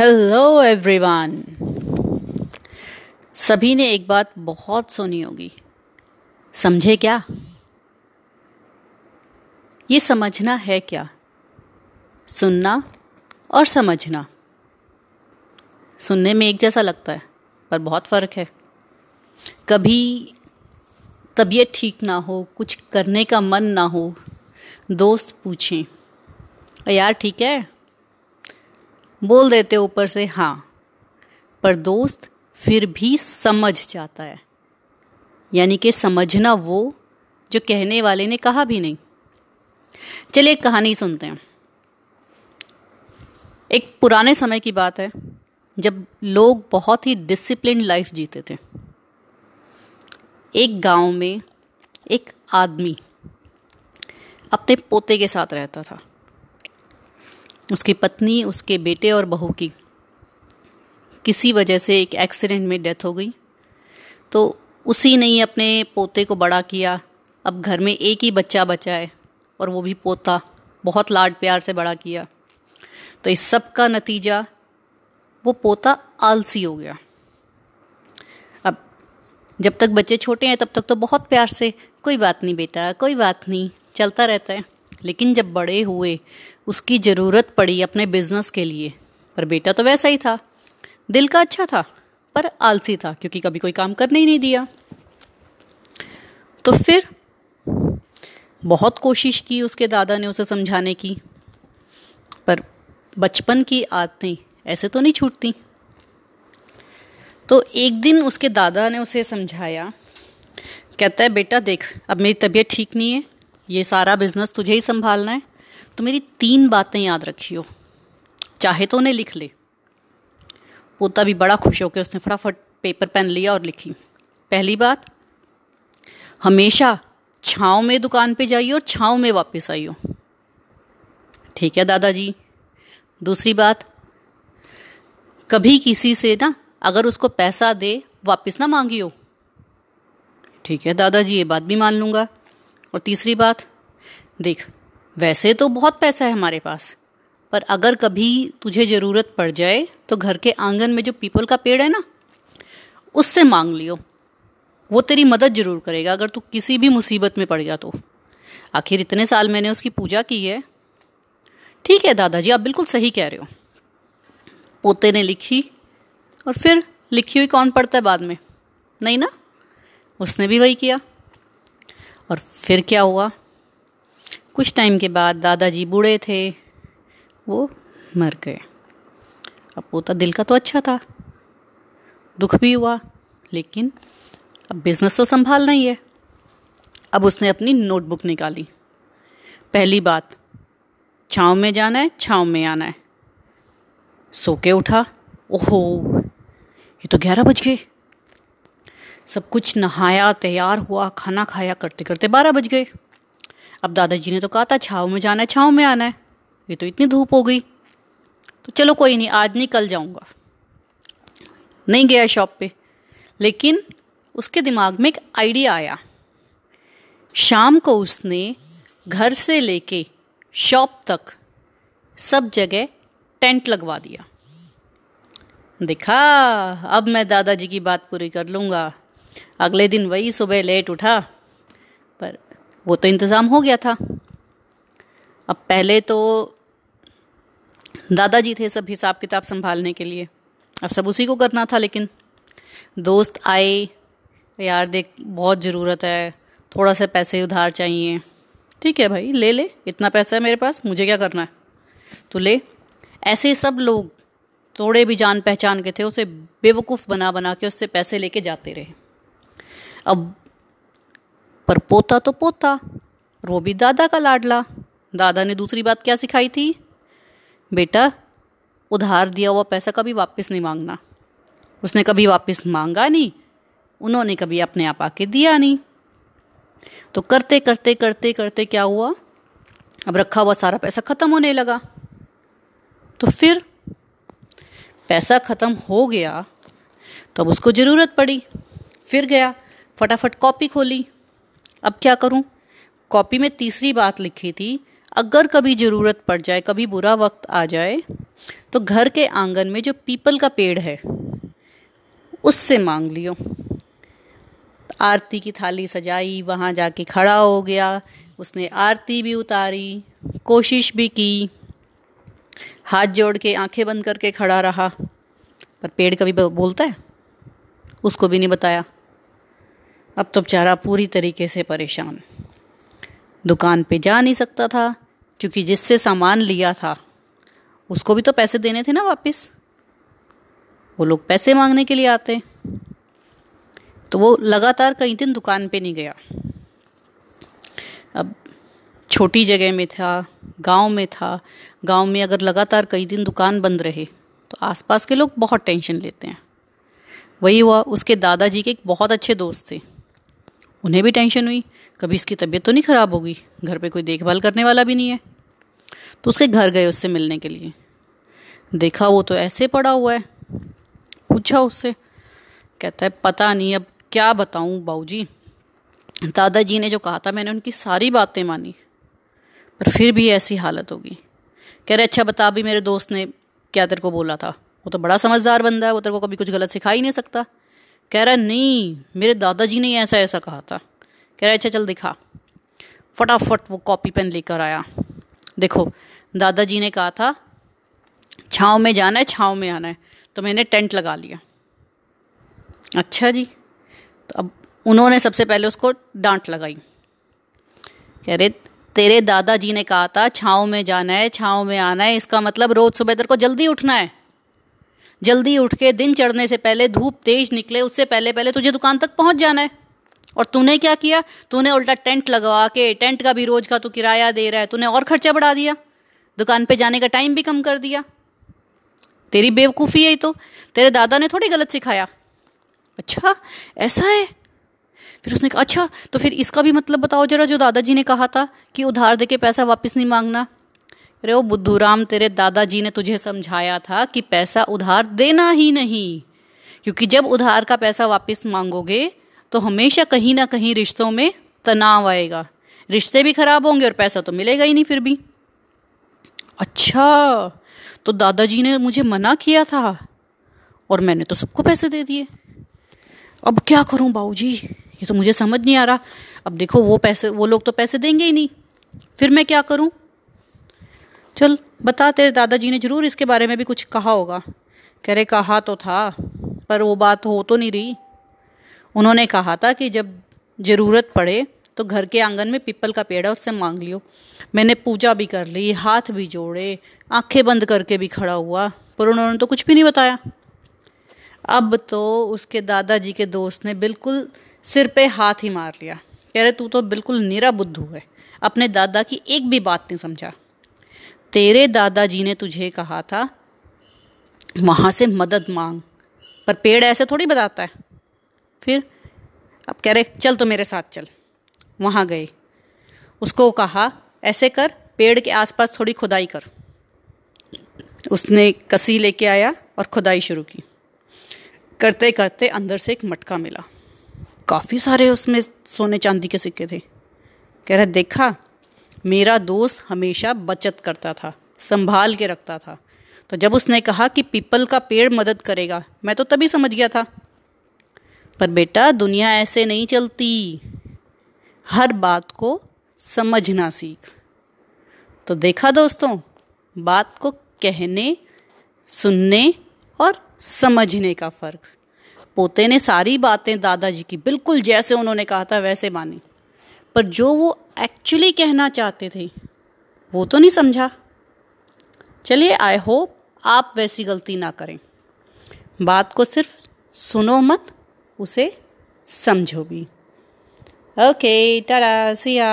Hello everyone सभी ने एक बात बहुत सुनी होगी। समझे क्या? ये समझना है क्या? सुनना और समझना। सुनने में एक जैसा लगता है, पर बहुत फ़र्क है। कभी तबीयत ठीक ना हो, कुछ करने का मन ना हो, दोस्त पूछें यार, ठीक है? बोल देते ऊपर से हाँ। पर दोस्त फिर भी समझ जाता है। यानी कि समझना वो जो कहने वाले ने कहा भी नहीं। चलिए एक कहानी सुनते हैं। एक पुराने समय की बात है, जब लोग बहुत ही डिसिप्लिन लाइफ जीते थे। एक गाँव में एक आदमी अपने पोते के साथ रहता था। उसकी पत्नी, उसके बेटे और बहू की। किसी वजह से एक एक्सीडेंट में डेथ हो गई। तो उसी ने ही अपने पोते को बड़ा किया। अब घर में एक ही बच्चा बचा है और वो भी पोता। बहुत लाड प्यार से बड़ा किया। तो इस सब का नतीजा, वो पोता आलसी हो गया। अब जब तक बच्चे छोटे हैं, तब तक तो बहुत प्यार से, कोई बात नहीं बेटा, कोई बात नहीं, चलता रहता है। लेकिन जब बड़े हुए, उसकी ज़रूरत पड़ी अपने बिज़नेस के लिए। पर बेटा तो वैसा ही था। दिल का अच्छा था, पर आलसी था, क्योंकि कभी कोई काम करने ही नहीं दिया। तो फिर बहुत कोशिश की उसके दादा ने उसे समझाने की, पर बचपन की आदतें ऐसे तो नहीं छूटती। तो एक दिन उसके दादा ने उसे समझाया, कहता है, बेटा देख, अब मेरी तबीयत ठीक नहीं है ये सारा बिज़नेस तुझे ही संभालना है। तो मेरी तीन बातें याद रखियो। चाहे तो उन्हें लिख ले। पोता भी बड़ा खुश होकर उसने फटाफट पेपर पेन लिया और लिखी। पहली बात, हमेशा छाँव में दुकान पे जाइए और छाँव में वापस आइयो। ठीक है दादाजी। दूसरी बात, कभी किसी से ना अगर उसको पैसा दे, वापस ना मांगियो। ठीक है दादाजी, ये बात भी मान लूँगा। और तीसरी बात, देख, वैसे तो बहुत पैसा है हमारे पास, पर अगर कभी तुझे ज़रूरत पड़ जाए तो घर के आँगन में जो पीपल का पेड़ है ना, उससे मांग लियो। वो तेरी मदद ज़रूर करेगा, अगर तू किसी भी मुसीबत में पड़ जा तो। आखिर इतने साल मैंने उसकी पूजा की है। ठीक है दादाजी, आप बिल्कुल सही कह रहे हो। पोते ने लिखी, और फिर लिखी हुई कौन पढ़ता है बाद में? नहीं ना? उसने भी वही किया। और फिर क्या हुआ? कुछ टाइम के बाद दादाजी बूढ़े थे, वो मर गए। अब पोता दिल का तो अच्छा था, दुख भी हुआ, लेकिन अब बिज़नेस तो संभालना ही है। अब उसने अपनी नोटबुक निकाली। पहली बात, छाँव में जाना है, छाँव में आना है। सो के उठा, ओहो, ये तो ग्यारह बज गए। सब कुछ नहाया, तैयार हुआ, खाना खाया करते करते बारह बज गए। अब दादाजी ने तो कहा था, छाव में जाना है, छाव में आना है। ये तो इतनी धूप हो गई। तो चलो कोई नहीं, आज नहीं, कल जाऊँगा। नहीं गया शॉप पे। लेकिन उसके दिमाग में एक आइडिया आया। शाम को उसने घर से लेके शॉप तक सब जगह टेंट लगवा दिया। देखा, अब मैं दादाजी की बात पूरी कर लूँगा। अगले दिन वही सुबह लेट उठा, पर वो तो इंतज़ाम हो गया था। अब पहले तो दादाजी थे सब हिसाब किताब संभालने के लिए। अब सब उसी को करना था, लेकिन दोस्त आए, यार देख, बहुत ज़रूरत है, थोड़ा सा पैसे उधार चाहिए। ठीक है भाई, ले ले, इतना पैसा है मेरे पास, मुझे क्या करना है? तो ले, ऐसे सब लोग, थोड़े भी जान पहचान के थे, उसे बेवकूफ़ बना बना के उससे पैसे लेके जाते रहे। अब, पर पोता तो पोता और वो भी दादा का लाडला, दादा ने दूसरी बात क्या सिखाई थी? बेटा, उधार दिया हुआ पैसा कभी वापस नहीं मांगना। उसने कभी वापस मांगा नहीं, उन्होंने कभी अपने आप आके दिया नहीं। तो करते करते करते करते क्या हुआ? अब रखा हुआ सारा पैसा ख़त्म होने लगा। तो फिर पैसा ख़त्म हो गया तो अब उसको ज़रूरत पड़ी। फिर गया फटाफट कॉपी खोली। अब क्या करूँ? कॉपी में तीसरी बात लिखी थी, अगर कभी ज़रूरत पड़ जाए, कभी बुरा वक्त आ जाए तो घर के आँगन में जो पीपल का पेड़ है, उससे मांग लियो। आरती की थाली सजाई, वहाँ जाके खड़ा हो गया। उसने आरती भी उतारी, कोशिश भी की। हाथ जोड़ के आँखें बंद करके खड़ा रहा। पर पेड़ कभी बोलता है? उसको भी नहीं बताया। अब तो बेचारा पूरी तरीके से परेशान। दुकान पे जा नहीं सकता था, क्योंकि जिससे सामान लिया था, उसको भी तो पैसे देने थे ना वापस। वो लोग पैसे मांगने के लिए आते। तो वो लगातार कई दिन दुकान पे नहीं गया। अब छोटी जगह में था, गाँव में था। गाँव में अगर लगातार कई दिन दुकान बंद रहे तो आसपास के लोग बहुत टेंशन लेते हैं। वही हुआ, उसके दादाजी के एक बहुत अच्छे दोस्त थे। उन्हें भी टेंशन हुई। कभी इसकी तबीयत तो नहीं ख़राब होगी? घर पे कोई देखभाल करने वाला भी नहीं है। तो उसके घर गए उससे मिलने के लिए। देखा वो तो ऐसे पड़ा हुआ है। पूछा उससे। कहता है, पता नहीं, अब क्या बताऊँ बाऊ जी दादाजी ने जो कहा था, मैंने उनकी सारी बातें मानी। पर फिर भी ऐसी हालत होगी। कह रहे अच्छा बता, अभी मेरे दोस्त ने क्या तेरे को बोला था? वो तो बड़ा समझदार बंदा है, वो तेरे को कभी कुछ गलत सिखा ही नहीं सकता। कह रहा, नहीं, मेरे दादाजी ने ऐसा ऐसा कहा था। कह रहा अच्छा चल दिखा। फटाफट वो कॉपी पेन लेकर आया। देखो, दादाजी ने कहा था, छाँव में जाना है, छाँव में आना है। तो मैंने टेंट लगा लिया। अच्छा जी तो अब उन्होंने सबसे पहले उसको डांट लगाई। कह रहे, तेरे दादाजी ने कहा था, छाँव में जाना है, छाँव में आना है, इसका मतलब रोज सुबह तेरे को जल्दी उठना है। जल्दी उठ के, दिन चढ़ने से पहले धूप तेज निकले, उससे पहले पहले तुझे दुकान तक पहुँच जाना है। और तूने क्या किया? तूने उल्टा टेंट लगवा के, टेंट का भी रोज का तू किराया दे रहा है, तूने और खर्चा बढ़ा दिया। दुकान पे जाने का टाइम भी कम कर दिया। तेरी बेवकूफ़ी है ही तो। तेरे दादा ने थोड़ी गलत सिखाया। अच्छा ऐसा है? फिर उसने कहा अच्छा तो फिर इसका भी मतलब बताओ जरा, जो दादाजी ने कहा था कि उधार दे के पैसा वापस नहीं मांगना। अरे वो बुद्धूराम, तेरे दादाजी ने तुझे समझाया था कि पैसा उधार देना ही नहीं। क्योंकि जब उधार का पैसा वापस मांगोगे तो हमेशा कहीं ना कहीं रिश्तों में तनाव आएगा। रिश्ते भी खराब होंगे और पैसा तो मिलेगा ही नहीं फिर भी। अच्छा तो दादाजी ने मुझे मना किया था और मैंने तो सबको पैसे दे दिए। अब क्या करूँ बाबूजी ये तो मुझे समझ नहीं आ रहा। अब देखो, वो पैसे, वो लोग तो पैसे देंगे ही नहीं। फिर मैं क्या करूँ? चल, बता तेरे दादाजी ने ज़रूर इसके बारे में भी कुछ कहा होगा। कह रहे, कहा तो था, पर वो बात हो तो नहीं रही। उन्होंने कहा था कि जब ज़रूरत पड़े तो घर के आँगन में पीपल का पेड़ है, उससे मांग लियो। मैंने पूजा भी कर ली, हाथ भी जोड़े, आँखें बंद करके भी खड़ा हुआ, पर उन्होंने तो कुछ भी नहीं बताया। अब तो उसके दादाजी के दोस्त ने बिल्कुल सिर पे हाथ ही मार लिया। कह रहे, तू तो बिल्कुल निरा बुद्धू है अपने दादा की एक भी बात नहीं समझा। तेरे दादाजी ने तुझे कहा था, वहाँ से मदद मांग। पर पेड़ ऐसे थोड़ी बताता है। फिर अब कह रहे, चल तो मेरे साथ चल। वहाँ गए। उसको कहा, ऐसे कर, पेड़ के आसपास थोड़ी खुदाई कर। उसने कसी लेके आया और खुदाई शुरू की। करते करते अंदर से एक मटका मिला। काफ़ी सारे उसमें सोने चांदी के सिक्के थे। कह रहे, देखा मेरा दोस्त हमेशा बचत करता था, संभाल के रखता था। तो जब उसने कहा कि पीपल का पेड़ मदद करेगा, मैं तो तभी समझ गया था। पर बेटा, दुनिया ऐसे नहीं चलती। हर बात को समझना सीख। तो देखा दोस्तों, बात को कहने, सुनने और समझने का फ़र्क। पोते ने सारी बातें दादाजी की बिल्कुल जैसे उन्होंने कहा था, वैसे मानी। पर जो वो एक्चुअली कहना चाहते थे, वो तो नहीं समझा। चलिए आई होप आप वैसी गलती ना करें। बात को सिर्फ़ सुनो मत, उसे समझो भी ओके टाटा सिया